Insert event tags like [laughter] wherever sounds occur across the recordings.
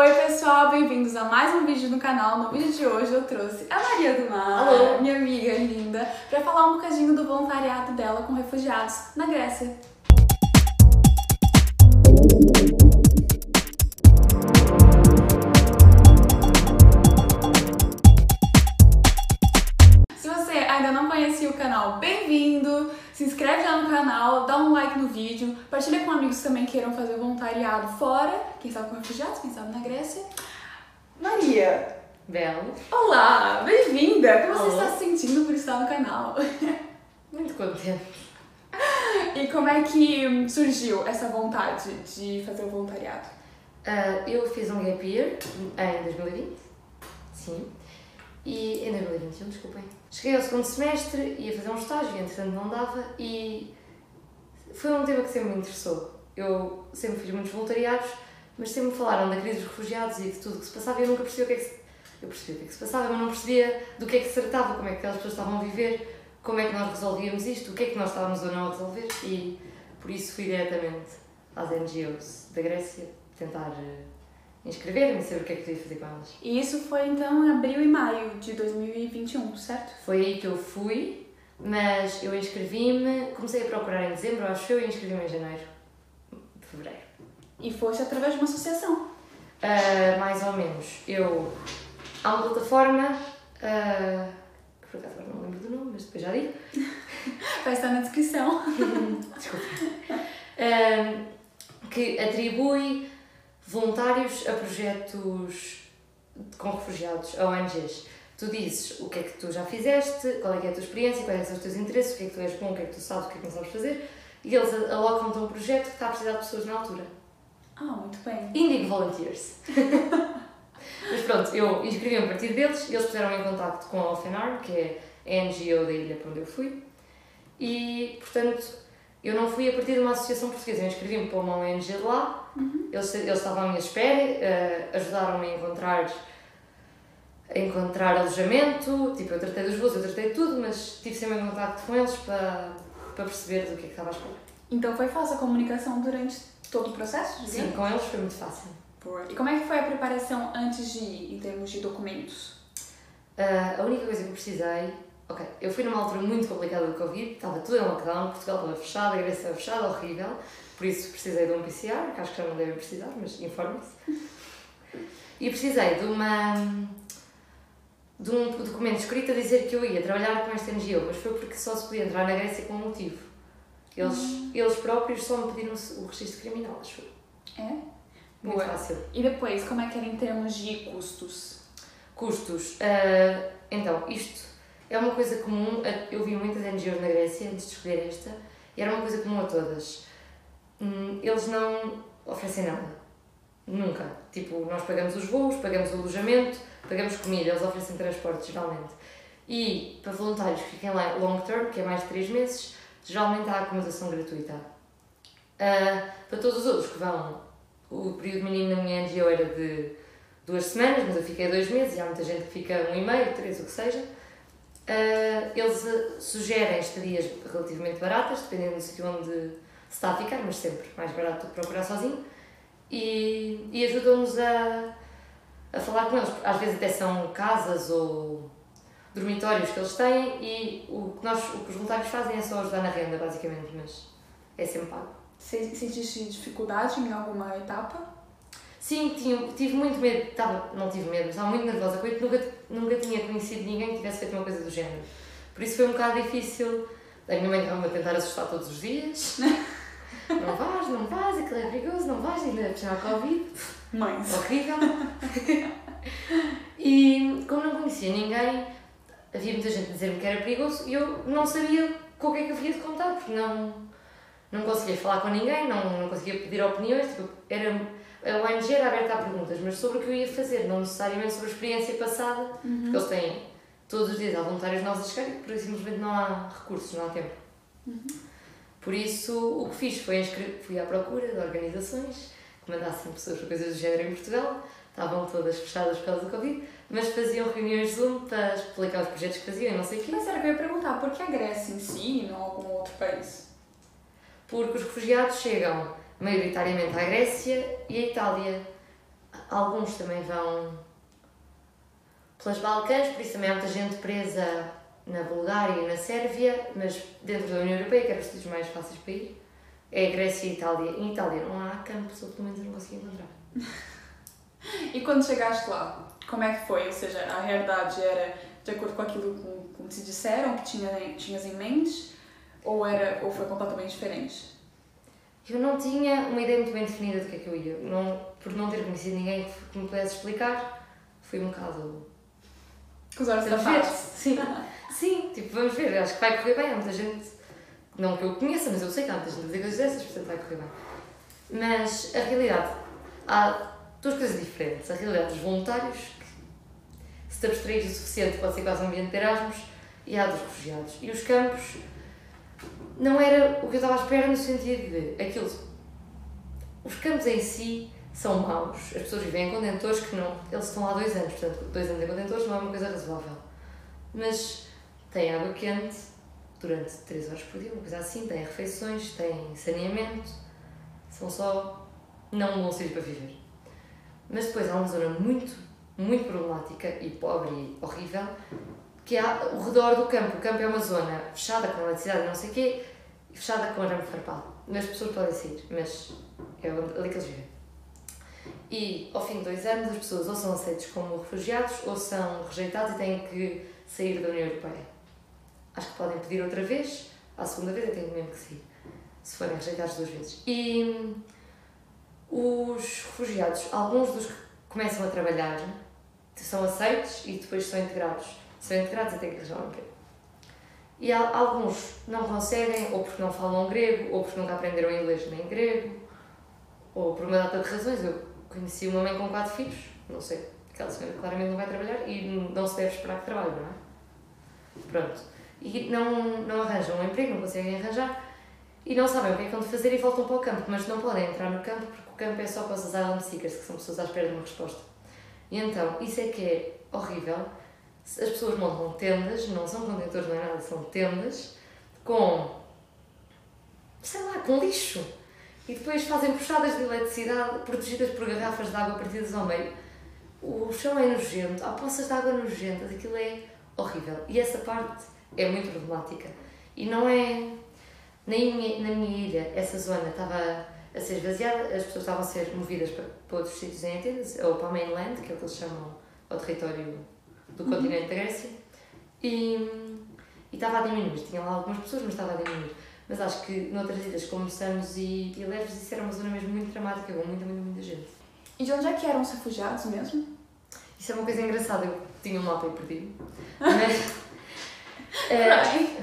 Oi pessoal, bem-vindos a mais um vídeo no canal. No vídeo de hoje eu trouxe a Maria do Mar, Alô. minha amiga linda, para falar um bocadinho do voluntariado dela com refugiados na Grécia. Se inscreve lá no canal, dá um like no vídeo, partilha com amigos que também queiram fazer voluntariado fora, quem sabe com refugiados, quem sabe na Grécia. Maria, Belo. olá, bem-vinda! Como você Olá. está se sentindo por estar no canal? [laughs] Muito contente. E como é que surgiu essa vontade de fazer o voluntariado? Ah, eu fiz um gap year em 2020. Sim. E em 2021, desculpem. Cheguei ao segundo semestre, ia fazer um estágio, entretanto não dava e foi um tema que sempre me interessou. Eu sempre fiz muitos voluntariados, mas sempre me falaram da crise dos refugiados e de tudo o que se passava e eu nunca percebi o que é que se... Eu percebi o que é que se passava, mas não percebia do que é que se tratava, como é que aquelas pessoas estavam a viver, como é que nós resolvíamos isto, o que é que nós estávamos ou não a resolver e por isso fui diretamente às NGOs da Grécia tentar inscrever-me e saber o que é que podia fazer com elas. E isso foi então em abril e maio de 2021, certo? Foi aí que eu fui, mas eu inscrevi-me, comecei a procurar em dezembro, acho eu, e inscrevi-me em janeiro, fevereiro. E foste através de uma associação. Ah, mais ou menos. Eu. Há uma plataforma, que por acaso agora não lembro do nome, mas depois já digo. [laughs] Vai estar na descrição. [laughs] Desculpa. Ah, que atribui voluntários a projetos com refugiados, a ONGs. Tu dizes o que é que tu já fizeste, qual é que é a tua experiência, quais é são os teus interesses, o que é que tu és bom, o que é que tu sabes, o que é que não sabes fazer, e eles alocam-te a um projeto que está a precisar de pessoas na altura. Ah, muito bem. Indigo Volunteers. [laughs] Mas pronto, eu inscrevi-me a partir deles e eles puseram em contacto com a Arm, que é a NGO da ilha para onde eu fui. E, portanto, eu não fui a partir de uma associação portuguesa, eu inscrevi-me para uma ONG lá, eles, eles estavam à minha espera, eh, ajudaram-me a encontrar, a encontrar alojamento, tipo, eu tratei dos voos, eu tratei tudo, mas tive sempre em contacto com eles para, para perceber do que é que estava à espera. Então foi fácil a comunicação durante todo o processo? Sim, digamos? com eles foi muito fácil. Boa. E como é que foi a preparação antes de ir, em termos de documentos? Ah, a única coisa que eu precisei. Ok, eu fui numa altura muito complicada do Covid, estava tudo em lockdown, Portugal estava fechado, a Grécia estava fechada, horrível, por isso precisei de um PCR, que acho que já não devem precisar, mas informem-se. E precisei de uma. de um documento escrito a dizer que eu ia trabalhar com esta NGO, mas foi porque só se podia entrar na Grécia com um motivo. Eles, eles próprios só me pediram o registro criminal, acho. É? Muito Boa. fácil. E depois, como é que era em termos de custos? Custos. Ah, então, isto é uma coisa comum. Eu vi muitas NGOs na Grécia antes de escolher esta e era uma coisa comum a todas. Hum, Eles não oferecem nada. Nunca. Tipo, nós pagamos os voos, pagamos o alojamento, pagamos comida, eles oferecem transporte geralmente. E para voluntários que fiquem lá long term, que é mais de 3 meses, geralmente há acomodação gratuita. Ah, para todos os outros que vão, o período mínimo na minha NGO era de duas semanas, mas eu fiquei dois meses e há muita gente que fica um e meio, três, o que seja. Ah, eles ah, sugerem estadias relativamente baratas, dependendo do sítio onde se está a ficar, mas sempre mais barato procurar sozinho. E, e ajudam-nos a, a falar com eles. Às vezes até são casas ou dormitórios que eles têm e o que, nós, o que os voluntários fazem é só ajudar na renda, basicamente, mas é sempre pago. Se- Sentiste dificuldade em alguma etapa? Sim, tinha, tive muito medo, tava, não tive medo, mas estava muito nervosa com isso, nunca, nunca tinha conhecido ninguém que tivesse feito uma coisa do género. Por isso foi um bocado difícil. A minha mãe estava-me a tentar assustar todos os dias. [laughs] Não vais, não vais, aquilo é perigoso, não vais, ainda é a Covid. Mães. Horrível. [laughs] e como não conhecia ninguém, havia muita gente a dizer-me que era perigoso e eu não sabia com o que é que eu havia de contar, porque não, não conseguia falar com ninguém, não, não conseguia pedir opiniões. Tipo, era, a ONG era aberta a perguntas, mas sobre o que eu ia fazer, não necessariamente sobre a experiência passada, porque eles têm todos os dias há voluntários novos a chegar e por isso simplesmente não há recursos, não há tempo. Por isso, o que fiz foi fui à procura de organizações que mandassem pessoas para coisas do género em Portugal, estavam todas fechadas por causa do Covid, mas faziam reuniões Zoom para explicar os projetos que faziam e não sei o quê. Mas era que eu ia perguntar, por que a Grécia em si e não algum outro país? Porque os refugiados chegam maioritariamente à Grécia e à Itália. alguns também vão pelas Balcãs, por isso também há muita gente presa na Bulgária e na Sérvia, mas dentro da União Europeia, que eram os sítios mais fáceis para ir, é Grécia e Itália. Em Itália não há campos, ou pelo menos eu não consegui encontrar. [laughs] E quando chegaste lá, como é que foi? Ou seja, a realidade era de acordo com aquilo que, te disseram, que tinha, tinhas em mente, ou, era, ou foi completamente diferente? Eu não tinha uma ideia muito bem definida do que é que eu ia. Não, por não ter conhecido ninguém que me pudesse explicar, fui um bocado. Com os olhos tapados? Sim. Sim, tipo, vamos ver. Acho que vai correr bem. Há muita gente, não que eu conheça, mas eu sei que há muita gente a dizer coisas dessas, portanto vai correr bem. Mas a realidade, há duas coisas diferentes. A realidade dos voluntários, que se te abstraís o suficiente pode ser quase um ambiente de Erasmus, e há dos refugiados. E os campos não era o que eu estava à espera no sentido de aquilo. Os campos em si são maus. As pessoas vivem em contentores que não. Eles estão lá dois anos, portanto, dois anos em contentores não é uma coisa razoável. Mas têm água quente durante 3 horas por dia, uma coisa assim, têm refeições, têm saneamento, são só não um bom sítio para viver. Mas depois há uma zona muito, muito problemática e pobre e horrível, que há o redor do campo. O campo é uma zona fechada com eletricidade e não sei o quê, e fechada com arame farpado. Mas as pessoas podem sair, mas é ali que eles vivem. E ao fim de dois anos as pessoas ou são aceitos como refugiados ou são rejeitados e têm que sair da União Europeia. Acho que podem pedir outra vez, à segunda vez eu tenho mesmo que sair, se forem rejeitados duas vezes. E os refugiados, alguns dos que começam a trabalhar, são aceitos e depois são integrados. São integrados até que um emprego. E alguns não conseguem, ou porque não falam grego, ou porque nunca aprenderam inglês nem grego, ou por uma data de razões. Eu conheci uma mãe com quatro filhos, não sei, aquela senhora claramente não vai trabalhar e não se deve esperar que trabalhe, não é? Pronto. E não, não arranjam um emprego, não conseguem arranjar e não sabem o que é que vão fazer e voltam para o campo, mas não podem entrar no campo porque o campo é só para os asylum seekers, que são pessoas à espera de uma resposta. E então, isso é que é horrível. As pessoas montam tendas, não são contentores, é nada, são tendas com, sei lá, com lixo. E depois fazem puxadas de eletricidade protegidas por garrafas de água partidas ao meio. O chão é nojento, há poças de água nojentas, aquilo é horrível. E essa parte é muito problemática. E não é. Na minha, na minha ilha, essa zona estava a ser esvaziada, as pessoas estavam a ser movidas para, para outros sítios em Atenas, ou para o mainland, que é o que eles chamam o território do continente da Grécia, e, estava a diminuir. Tinha lá algumas pessoas, mas estava a diminuir. Mas acho que noutras ilhas, como Samos e, e Leves, isso era uma zona mesmo muito dramática, com muita, muita, muita gente. E de onde é que eram os refugiados mesmo? Isso é uma coisa engraçada, eu tinha um mapa e perdi [laughs] Mas. eh, Right.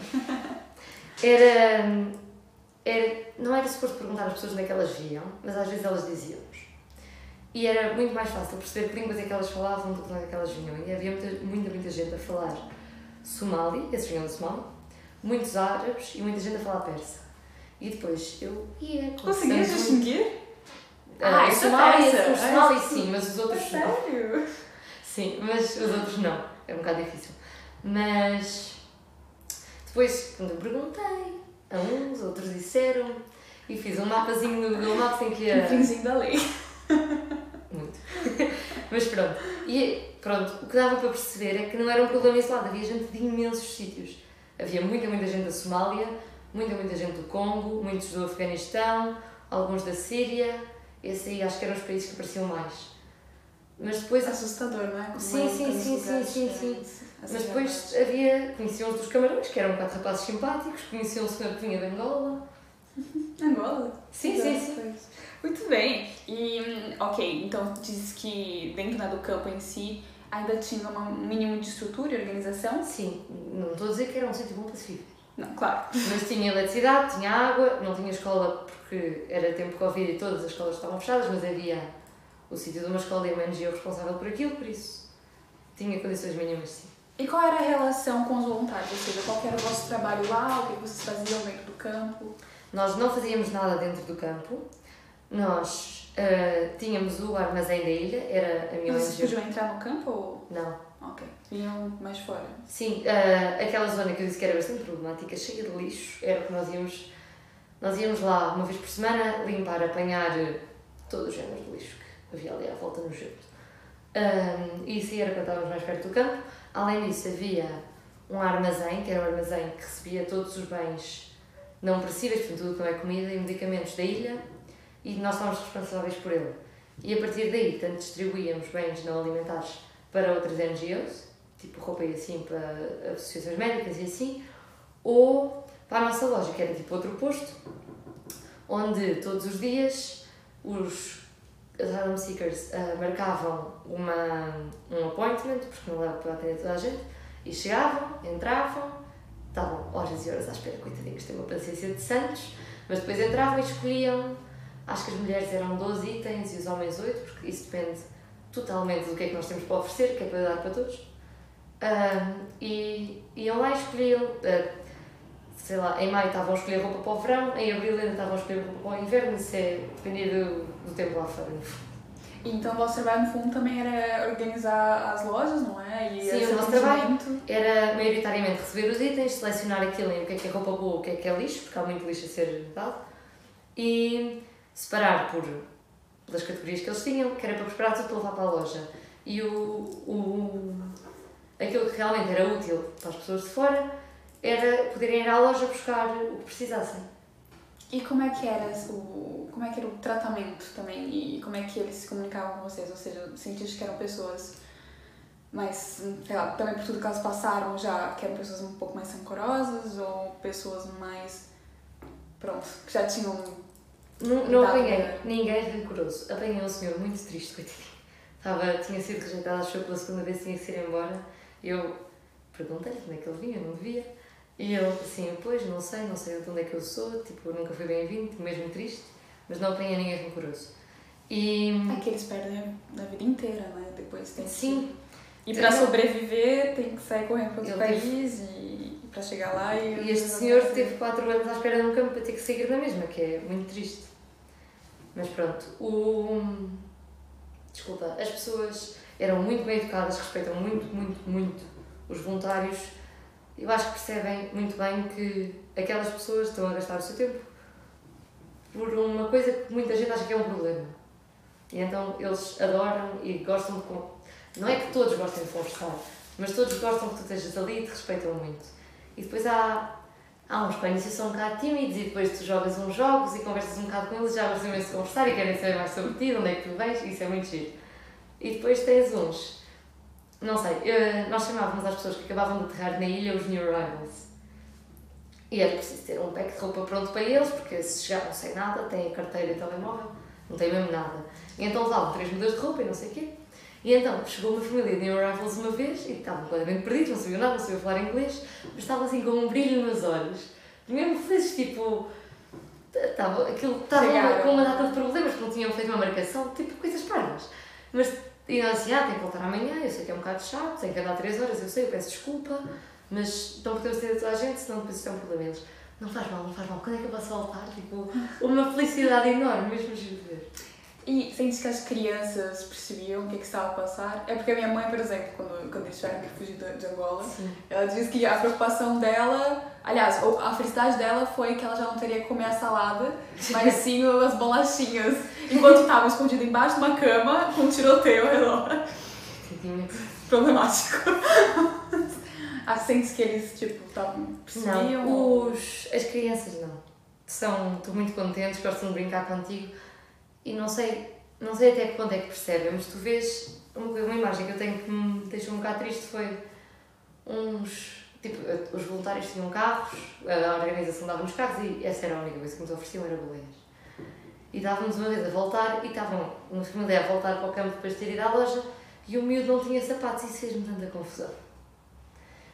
era, era. Não era suposto perguntar às pessoas onde é que elas viam, mas às vezes elas diziam-nos. E era muito mais fácil perceber que línguas é que elas falavam do que é que elas vinham. E havia muita, muita, muita gente a falar somali, esses vinham do Somália, muitos árabes e muita gente a falar persa. E depois eu ia. Conseguias distinguir? Ah, Ah, isso é os Ah, sim, mas os outros não. sério? Sim, mas os outros não. É um bocado difícil. Mas depois, quando eu perguntei a uns, outros disseram e fiz um mapazinho no Google Maps em que Um ia. finzinho da lei. [laughs] Muito. [laughs] mas pronto. E pronto, o que dava para perceber é que não era um problema isolado, havia gente de imensos sítios. Havia muita, muita gente da Somália, muita, muita gente do Congo, muitos do Afeganistão, alguns da Síria. Esse aí acho que eram os países que apareciam mais. Mas depois Assustador, não é? Como Sim, é sim, tantos sim, lugares sim, sim. Mas depois havia, conheciam os dos camarões, que eram bocado rapazes simpáticos, conheciam um senhor que vinha de Angola. Angola? Sim, sim, sim. Pois. Muito bem. E, hum, ok, então diz que dentro né, do campo em si ainda tinha um mínimo de estrutura e organização? Sim, não estou a dizer que era um sítio bom para se viver. Não, claro. Mas tinha eletricidade, tinha água, não tinha escola porque era tempo Covid e todas as escolas estavam fechadas, mas havia o sítio de uma escola e uma NGO responsável por aquilo, por isso tinha condições mínimas sim. E qual era a relação com os voluntários? Ou seja, qual era o vosso trabalho lá? O que vocês faziam dentro do campo? Nós não fazíamos nada dentro do campo, nós ah, tínhamos o armazém da ilha, era a minha Vocês ONG. podiam entrar no campo ou... Não, Ok. Vinham mais fora? Sim, ah, aquela zona que eu disse que era bastante problemática, cheia de lixo, era o que nós íamos. Nós íamos lá uma vez por semana limpar, apanhar eh, todo o género de lixo que havia ali à volta no. Um, e isso era quando estávamos mais perto do campo. Além disso, havia um armazém, que era um armazém que recebia todos os bens não perecíveis, portanto, tudo que não é comida e medicamentos da ilha, e nós estávamos responsáveis por ele. E a partir daí, tanto distribuíamos bens não alimentares para outras NGOs, tipo roupa e assim para associações médicas e assim, ou para a nossa loja, que era tipo outro posto, onde todos os dias os asylum seekers uh, marcavam uma, um appointment, porque não dava para atender toda a gente, e chegavam, entravam, estavam horas e horas à espera, coitadinhos, têm uma paciência de santos, mas depois entravam e escolhiam, acho que as mulheres eram 12 itens e os homens 8, porque isso depende totalmente do que é que nós temos para oferecer, que é para dar para todos. Uh, e iam lá e escolhiam, uh, sei lá, em maio estavam a escolher roupa para o verão, em abril ainda estavam a escolher roupa para o inverno, isso é dependia do, do tempo lá fora. Então o vosso trabalho no fundo também era organizar as lojas, não é? E Sim, o nosso trabalho era maioritariamente receber os itens, selecionar aquilo em o que é que é roupa boa, o que é que é lixo, porque há muito lixo a ser dado, e separar por pelas categorias que eles tinham, que era para preparar tudo para levar para a loja. E o, o, aquilo que realmente era útil para as pessoas de fora era poderem ir à loja buscar o que precisassem. E como é que era o, como é que era o tratamento também e como é que eles se comunicavam com vocês? Ou seja, sentiste que eram pessoas mais, sei lá, também por tudo que elas passaram já, que eram pessoas um pouco mais rancorosas ou pessoas mais, pronto, que já tinham... Não, não apanhei ninguém rancoroso. Apanhei um senhor muito triste, coitadinho. Estava, tinha sido rejeitado, achou pela segunda vez tinha que ir embora. Eu perguntei-lhe como é que ele vinha, não devia. E ele, assim, pois, não sei, não sei de onde é que eu sou, tipo, nunca fui bem-vindo, mesmo triste, mas não apanhei ninguém rancoroso. E... É que eles perdem a vida inteira, né? Depois tem Sim. Que... E para sobreviver tem que sair correndo para outro país teve... e para chegar lá e... E este senhor teve 4 anos à espera num campo para ter que seguir na mesma, que é muito triste. Mas pronto, o... Desculpa, as pessoas eram muito bem educadas, respeitam muito, muito, muito os voluntários eu acho que percebem muito bem que aquelas pessoas estão a gastar o seu tempo por uma coisa que muita gente acha que é um problema. E então eles adoram e gostam de. Não é que todos gostem de conversar, mas todos gostam que tu estejas ali e te respeitam muito. E depois há, há uns que são um bocado tímidos e depois tu jogas uns jogos e conversas um bocado com eles, já gostam imenso de conversar e querem saber mais sobre ti, onde é que tu vens, isso é muito giro. E depois tens uns não sei, uh, nós chamávamos as pessoas que acabavam de aterrar na ilha os New Arrivals. E era preciso ter um pack de roupa pronto para eles, porque se chegavam sem nada, têm a carteira e o telemóvel, não têm mesmo nada. E então levavam três mudas de roupa e não sei o quê. E então chegou uma família de New Arrivals uma vez e estavam completamente perdidos, não sabiam nada, não sabiam falar inglês, mas estavam assim com um brilho nos olhos, mesmo felizes, tipo. Estava, aquilo estava com uma data de problemas, porque não tinham feito uma marcação, tipo coisas parvas. Mas e nós assim, ah, tem que voltar amanhã, eu sei que é um bocado chato, tem que andar 3 horas, eu sei, eu peço desculpa, mas não podemos ter toda a gente, senão depois isto é um problema. Eles, não faz mal, não faz mal, quando é que eu posso voltar? Tipo, uma felicidade enorme, mesmo de ver. E sentes que as crianças percebiam o que, é que estava a passar? É porque a minha mãe, por exemplo, quando, quando eles tiveram que fugir de, de Angola, Sim. ela disse que a preocupação dela, aliás, a felicidade dela foi que ela já não teria que comer a salada, mas [laughs] sim as bolachinhas, enquanto estava escondida embaixo de uma cama com um tiroteio redor. Problemático. As [laughs] sentes que eles, tipo, estavam percebiam? Não, os, as crianças não. São, estão muito contentes, gostam de brincar contigo e não sei, não sei até que ponto é que percebem, mas tu vês uma, imagem que eu tenho que me deixou um bocado triste foi uns. Tipo, os voluntários tinham carros, a organização dava-nos carros e essa era a única coisa que nos ofereciam, era boleias. E dávamos uma vez a voltar e estavam uma família a voltar para o campo depois de ter ido à loja e o miúdo não tinha sapatos e isso fez-me tanta confusão.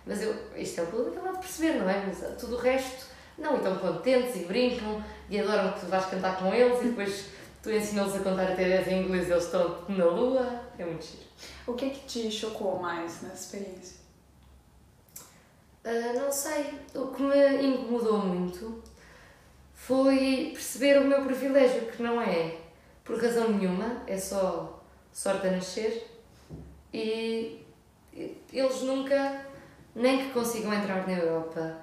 Mas eu, isto é o que eu de perceber, não é? Mas tudo o resto, não, e estão contentes e brincam e adoram que tu vais cantar com eles e depois tu ensinas-los a contar até 10 em inglês, eles estão na lua, é muito giro. O que é que te chocou mais nessa experiência? Uh, não sei, o que me incomodou muito foi perceber o meu privilégio, que não é por razão nenhuma, é só sorte a nascer e eles nunca, nem que consigam entrar na Europa,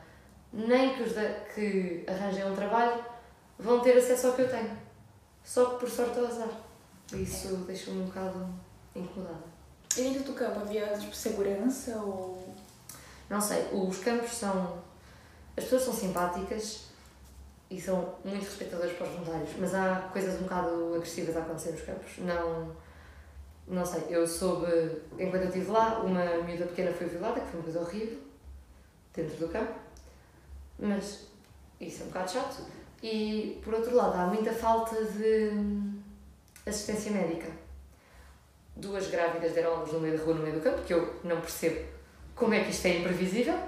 nem que, os que arranjem um trabalho, vão ter acesso ao que eu tenho só por sorte ou azar. Isso deixou-me um bocado incomodada. E dentro do campo havia tipo, segurança ou. Não sei, os campos são. As pessoas são simpáticas e são muito respeitadores para os voluntários, mas há coisas um bocado agressivas a acontecer nos campos. Não. Não sei, eu soube, enquanto eu estive lá, uma miúda pequena foi violada, que foi uma coisa horrível, dentro do campo, mas isso é um bocado chato. E, por outro lado, há muita falta de assistência médica. Duas grávidas deram luz no meio da rua, no meio do campo, que eu não percebo como é que isto é imprevisível.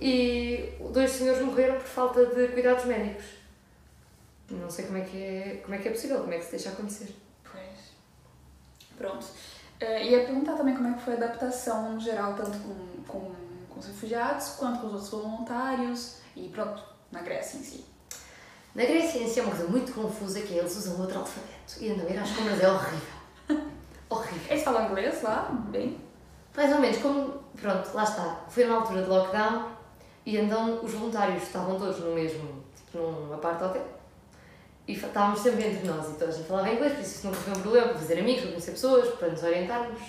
E dois senhores morreram por falta de cuidados médicos. Não sei como é que é, como é, que é possível, como é que se deixa acontecer. Pois. Pronto. Uh, ia perguntar também como é que foi a adaptação no geral, tanto com, com, com os refugiados quanto com os outros voluntários e pronto, na Grécia em si. Na Grécia em si é uma coisa muito confusa que é eles usam outro alfabeto e andam a ir às compras é horrível. [laughs] horrível. Eles falam inglês lá? Bem? Mais ou menos, como, pronto, lá está. Foi na altura de lockdown e então os voluntários estavam todos no mesmo, tipo num apart hotel e estávamos sempre entre nós e toda a gente falava inglês, por isso isso nunca foi um problema, para fazer amigos, para conhecer pessoas, para nos orientarmos.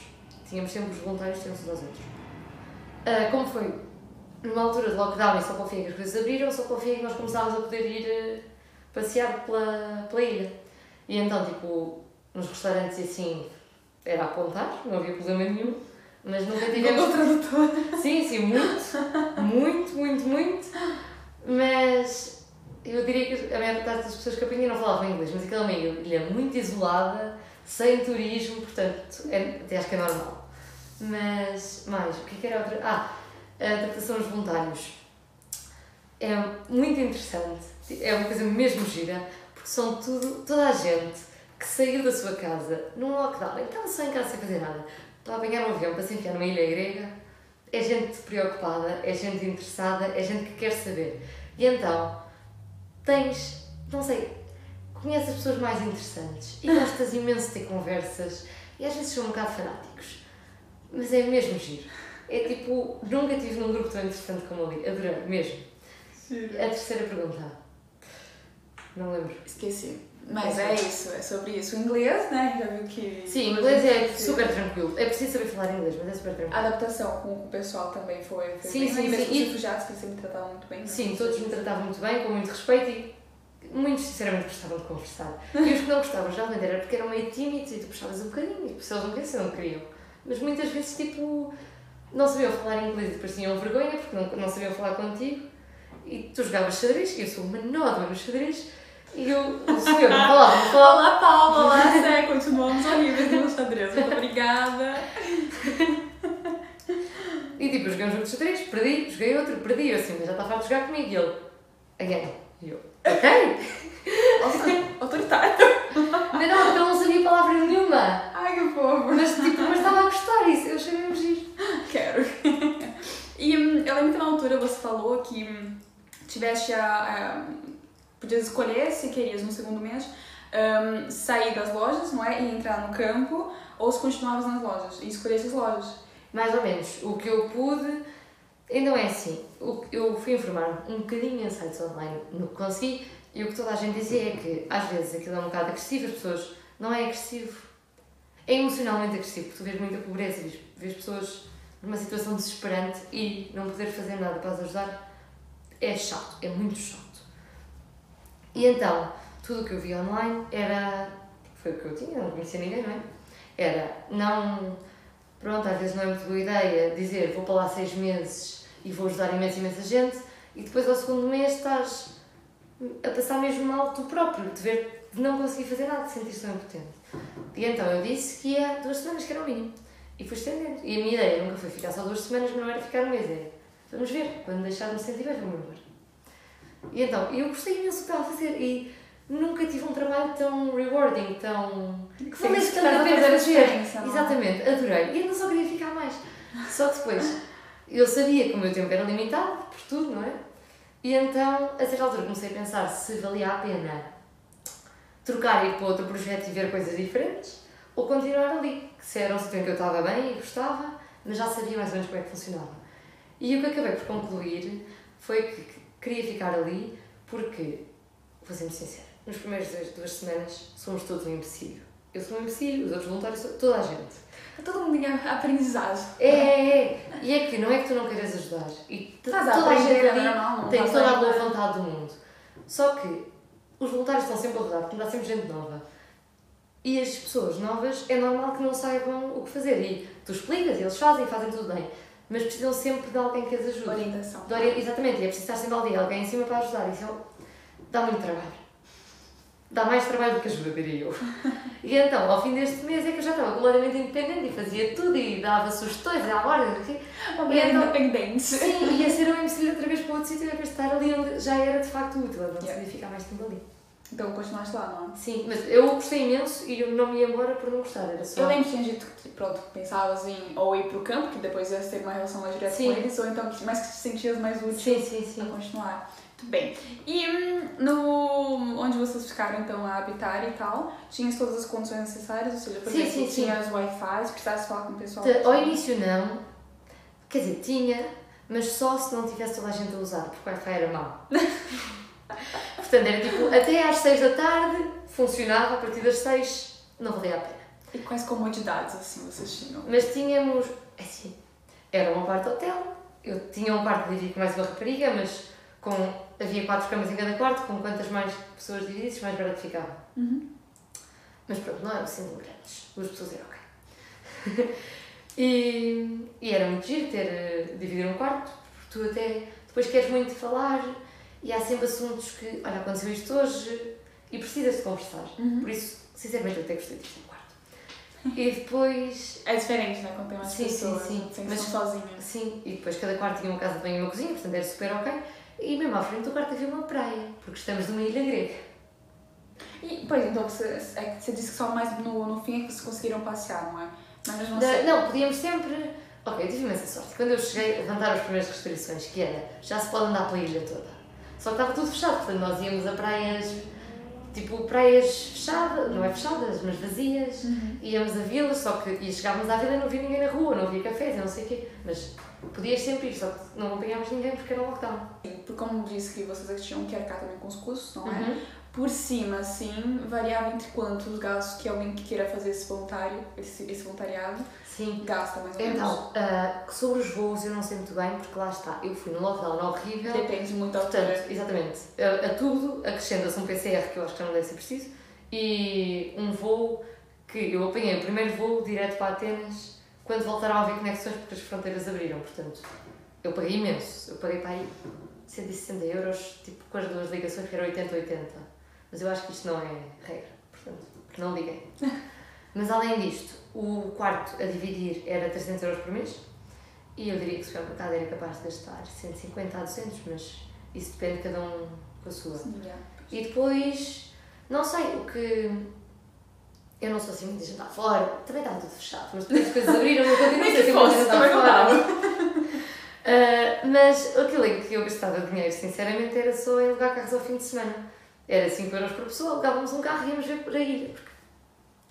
Tínhamos sempre os voluntários, tínhamos uns aos outros. Uh, como foi numa altura de lockdown e só confia que as coisas abriram, só confia que nós começámos a poder ir uh, passear pela, pela ilha. E então, tipo, nos restaurantes assim, era a apontar, não havia problema nenhum, mas nunca tivemos. tradutor. Sim, sim, muito, muito, muito, muito. Mas eu diria que a maior parte das pessoas que apanhei não falavam inglês, mas aquela é uma ilha muito isolada, sem turismo, portanto, é, até acho que é normal. Mas, mais, o que, é que era outra? Ah, a adaptação aos voluntários. É muito interessante, é uma coisa mesmo gira, porque são tudo, toda a gente que saiu da sua casa num lockdown, então só em casa sem fazer nada, para apanhar um avião para se enfiar numa ilha grega, é gente preocupada, é gente interessada, é gente que quer saber. E então, tens, não sei, conheces as pessoas mais interessantes e gostas imenso de ter conversas e às vezes são um bocado fanáticos, mas é mesmo giro. É tipo, nunca tive num grupo tão interessante como ali, adorei, mesmo. Sim. A terceira pergunta. Não lembro. Esqueci. Mas é isso, é sobre isso. O inglês, né? Já viu que. Sim, inglês é super tranquilo. É preciso saber falar inglês, mas é super tranquilo. A adaptação com o pessoal também foi. foi Sim, bem, sim? Mesmo sim. Os refugiados que sempre me tratavam muito bem. né? Sim, todos me tratavam muito bem, com muito respeito e muito sinceramente gostavam de conversar. E os que não gostavam geralmente era porque eram meio tímidos e tu puxavas um bocadinho, e se eles não queriam, não queriam. Mas muitas vezes, tipo, não sabiam falar inglês e depois tinham vergonha porque não, não sabiam falar contigo. E tu jogavas xadrez, e eu sou uma nódoa no xadrez, e eu, o senhor não falava, não falava. Olá, Paula! Olá, Zé! Continuamos horríveis no xadrez. Muito obrigada. E tipo, eu joguei um jogo de xadrez, perdi, joguei outro, perdi, eu assim, mas já farto de jogar comigo. E ele, again. E eu, ok. [laughs] Autoritário. Mas não, porque ele não sabia palavra nenhuma. Ai, que fofo. Mas tipo, mas estava a gostar isso, eu achei mesmo giro. Quero. E hum, eu lembro que na altura você falou que hum, tiveste a. a podias escolher se querias no segundo mês hum, sair das lojas, não é? E entrar no campo, ou se continuavas nas lojas e escolhesse as lojas. Mais ou menos, o que eu pude, ainda é assim, eu fui informar um bocadinho em sites online no que consegui, e o que toda a gente dizia é que às vezes aquilo é um bocado agressivo, as pessoas, não é agressivo, é emocionalmente agressivo, porque tu vês muita pobreza, vês, vês pessoas numa situação desesperante e não poder fazer nada para as ajudar, é chato, é muito chato. E então, tudo o que eu vi online era, foi o que eu tinha, não conhecia ninguém, não é? Era, não pronto, às vezes não é muito boa ideia dizer vou para lá seis meses e vou ajudar imensa, imensa gente e depois ao segundo mês estás a passar mesmo mal tu próprio, de ver de não conseguir fazer nada, de sentir-te tão impotente. E então eu disse que ia duas semanas, que era o mínimo. E fui estendendo. E a minha ideia nunca foi ficar só duas semanas, mas não era ficar um mês, era vamos ver, quando deixar de me sentir bem, vamos embora. E então, eu gostei imenso do que estava a fazer e nunca tive um trabalho tão rewarding, tão Que que estava a estás a fazer é? Exatamente, adorei. E não só queria ficar mais. Só que depois, eu sabia que o meu tempo era limitado, por tudo, não é? E então, a certa altura, comecei a pensar se valia a pena trocar e ir para outro projeto e ver coisas diferentes, ou continuar ali, que se era um sítio em que eu estava bem e gostava, mas já sabia mais ou menos como é que funcionava. E o que acabei por concluir foi que queria ficar ali porque, vou ser muito sincera, nos primeiros duas, duas semanas, somos todos um empecilho. Eu sou um empecilho, os outros voluntários, toda a gente. Todo mundo tem aprendizagem. É, é, é. E é que não é que tu não queiras ajudar. E a toda a gente ali é tem toda a a boa vontade do mundo. Só que os voluntários estão sempre a rodar, porque dá sempre gente nova. E as pessoas novas é normal que não saibam o que fazer. E tu explicas, eles fazem fazem tudo bem. Mas precisam sempre de alguém que as ajude. Orientação. De ori- Exatamente, e é preciso estar sempre ali, alguém em cima para ajudar. Isso é dá muito trabalho. Dá mais trabalho do que ajuda, diria eu. E então, ao fim deste mês é que eu já estava completamente independente e fazia tudo e dava sugestões à hora, não sei o. Uma Então- independente. Sim, ia ser um MC outra vez para outro sítio, para estar ali onde já era de facto útil, não Yeah. ficar mais tempo ali. Então continuaste lá, não é? Sim, mas eu gostei imenso e eu não me ia embora por não gostar, era só. Eu lembro que tinha dito que pronto, pensavas em ou ir pro campo, que depois ias ter uma relação mais direta Sim. com eles, ou então mas que te sentias mais útil Sim, sim, para sim. continuar. Muito bem. E hum, no onde vocês ficaram então a habitar e tal, tinhas todas as condições necessárias, ou seja, por Sim, exemplo, sim, sim. tinhas Wi-Fi, se precisasse falar com o pessoal. Te- Ao início não, quer dizer, tinha, mas só se não tivesse toda a gente a usar, porque o Wi-Fi era mau. [laughs] Portanto, era tipo, até às 6 da tarde funcionava, a partir das 6 não valia a pena. E quais comodidades assim vocês tinham? Mas tínhamos, é assim, era uma parte hotel, eu tinha um quarto dividido com mais uma rapariga, mas com, havia quatro camas em cada quarto, com quantas mais pessoas dividissem, mais barato ficava. Uhum. Mas pronto, não eram assim tão grandes, duas pessoas era ok. [laughs] e, e era muito giro ter, eh, dividir um quarto, porque tu até, depois queres muito falar e há sempre assuntos que, olha, aconteceu isto hoje e precisas de conversar. Uhum. Por isso, sinceramente, eu até gostei disto no quarto. E depois [laughs] É diferente, né? Quando tem mais Sim, sim, pessoas, sim. sem Mas- mas... sozinhas. Sim, e depois cada quarto tinha uma casa de banho e uma cozinha, portanto era super ok. E mesmo à frente do quarto havia uma praia, porque estamos numa ilha grega. E, pois, então você, é que você disse que só mais no, no fim é que vocês conseguiram passear, não é? Mas mesmo Da- assim. não, podíamos sempre. Ok, eu tive imensa sorte. Quando eu cheguei, levantaram as primeiras restrições, que era já se pode andar pela ilha toda. Só que estava tudo fechado, portanto nós íamos a praias, tipo praias fechadas, não é fechadas, mas vazias. Uhum. Íamos a vilas, só que e chegávamos à vila e não havia ninguém na rua, não havia cafés não sei o quê. Mas podias sempre ir, só que não apanhávamos ninguém porque era um lockdown. Porque como disse que vocês é que tinham que arcar também com os custos, não é? Uhum. Por cima, assim, variava entre quanto os gastos que alguém que queira fazer esse voluntário, esse, esse voluntariado, Sim. gasta mais ou menos. Então, ah, sobre os voos eu não sei muito bem, porque lá está, eu fui no lockdown horrível. Depende muito altura. Portanto, exatamente, a, a tudo acrescenta-se um PCR, que eu acho que já não deve ser preciso, e um voo que eu apanhei o primeiro voo direto para Atenas quando voltaram a haver conexões porque as fronteiras abriram. Portanto, eu paguei imenso. Eu paguei para aí 160 euros, tipo com as duas ligações, que era 80-80. Mas eu acho que isto não é regra, portanto, não liguei. [laughs] Mas além disto, o quarto a dividir era 300 euros por mês e eu diria que o supermercado era capaz de gastar 150 a 200, mas isso depende de cada um com a sua. Sim, já. E depois, não sei, o que. Eu não sou assim muito de jantar fora, também estava tudo fechado, mas depois as coisas abriram eu continuo a ser assim muito jantar fora. [laughs] Ah, mas aquilo em que eu gastava dinheiro, sinceramente, era só em alugar carros ao fim de semana. Era 5 euros por pessoa, alugávamos um carro e íamos ver por a ilha. Porque,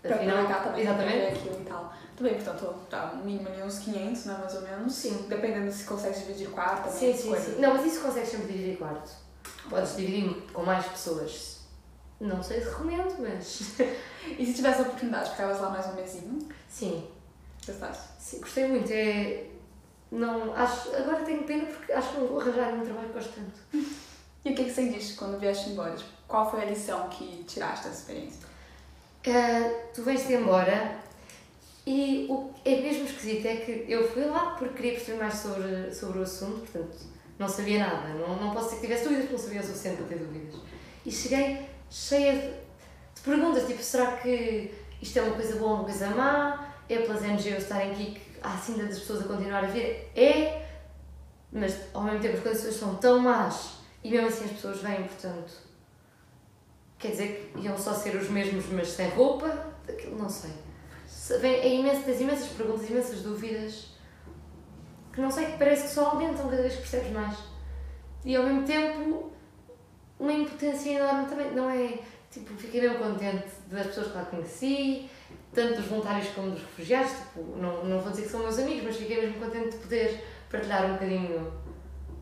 Para afinal, aproveitar também, exatamente. aquilo e tal. Tudo bem, portanto, tá, no mínimo ali uns 500, né, mais ou menos. Sim. Dependendo se consegue dividir quarto também. Sim, essas sim, coisas. sim. Não, mas isso consegues sempre dividir quarto. Podes dividir com mais pessoas. Não sei se recomendo, mas. [laughs] E se tivesse oportunidade, ficavas lá mais um mesinho, Sim, gostasse? sim, gostei muito. É. Não, acho, agora tenho pena porque acho que não vou arranjar um trabalho que tanto. [laughs] E o que, que você disse quando vieste embora? Tipo, qual foi a lição que tiraste dessa experiência? Ah, tu vens-te embora e o é mesmo esquisito é que eu fui lá porque queria perceber mais sobre, sobre o assunto, portanto não sabia nada, não, não posso dizer que tivesse dúvidas, porque não sabia o suficiente para ter dúvidas. E cheguei cheia de, de perguntas, tipo, será que isto é uma coisa boa ou uma coisa má? É pelas NGOs estarem aqui que há assim das pessoas a continuar a vir? É, mas ao mesmo tempo as condições são tão más e mesmo assim as pessoas vêm, portanto Quer dizer que iam só ser os mesmos, mas sem roupa? Aquilo não sei. Se- Vem, é imenso, tens imensas perguntas, imensas dúvidas que não sei, que parece que só aumentam cada vez que percebes mais. E ao mesmo tempo, uma impotência enorme também. Não é. Tipo, fiquei mesmo contente das pessoas que lá conheci, tanto dos voluntários como dos refugiados. Tipo, não, não vou dizer que são meus amigos, mas fiquei mesmo contente de poder partilhar um bocadinho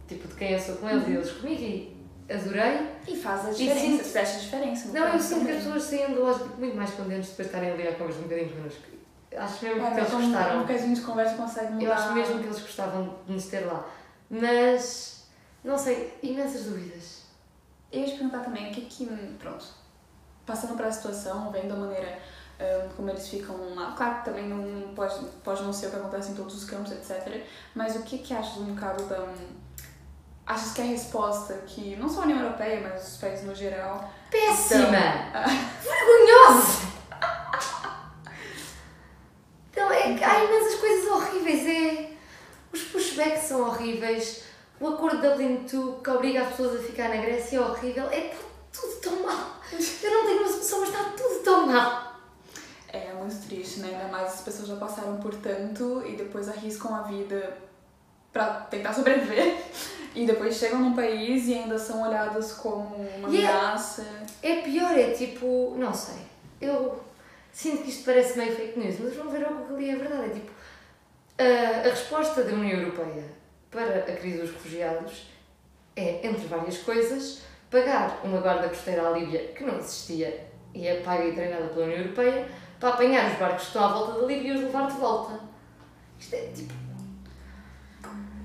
tipo, de quem eu sou com eles e eles comigo. E adorei. E faz a diferença, sinto- faz a diferença. Não, eu sinto que as pessoas saíam muito mais contentes depois de estarem ali a conversar um bocadinho connosco. Acho mesmo É, que eles gostaram. Um bocadinho de conversa consegue mudar. Eu acho mesmo que eles gostavam de nos ter lá. Mas, não sei, imensas dúvidas. Eu ia te perguntar também o que que, pronto, passando para a situação, vendo a maneira hum, como eles ficam lá, claro que também não pode, pode não ser o que acontece em todos os campos, etc. Mas o que que achas no caso da... Achas que a resposta que, não só a União Europeia, mas os países no geral... Péssima! [laughs] Vergonhosa! Então, é há imensas coisas horríveis. É, os pushbacks são horríveis. O acordo de Dublin 2 que obriga as pessoas a ficar na Grécia é horrível. É tá tudo tão mal. Eu não tenho noção, mas está tudo tão mal. É muito triste, né? Ainda mais as pessoas já passaram por tanto e depois arriscam a vida pra tentar sobreviver. E depois chegam num país e ainda são olhadas como uma E é- ameaça. É pior, é tipo, não sei. Eu sinto que isto parece meio fake news, mas vão ver o que ali é verdade. É tipo, a, a resposta da União Europeia para a crise dos refugiados é, entre várias coisas, pagar uma guarda costeira à Líbia que não existia e é paga e treinada pela União Europeia para apanhar os barcos que estão à volta da Líbia e os levar de volta. Isto é tipo.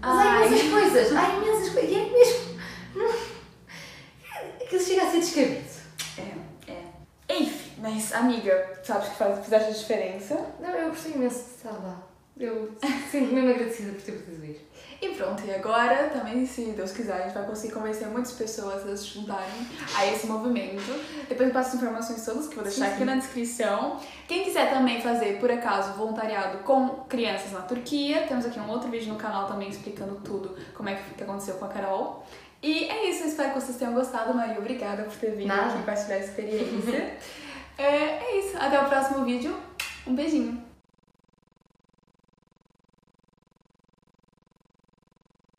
Mas há imensas coisas, há imensas coisas. E é mesmo. Não, aquilo chega a ser descabido. É, é. Enfim, mas amiga, sabes que faz, fizeste a diferença. Não, eu gostei imenso de estar lá. Eu sinto-me mesmo agradecida por ter podido ir. E pronto, e agora também, se Deus quiser, a gente vai conseguir convencer muitas pessoas a se juntarem a esse movimento. Depois eu passo as informações todas que eu vou deixar Sim, aqui sim. na descrição. Quem quiser também fazer, por acaso, voluntariado com crianças na Turquia, temos aqui um outro vídeo no canal também explicando tudo, como é que, aconteceu com a Carol. E é isso, eu espero que vocês tenham gostado, Maria. Obrigada por ter vindo Nada. aqui compartilhar a experiência. [laughs] é, é isso, até o próximo vídeo. Um beijinho.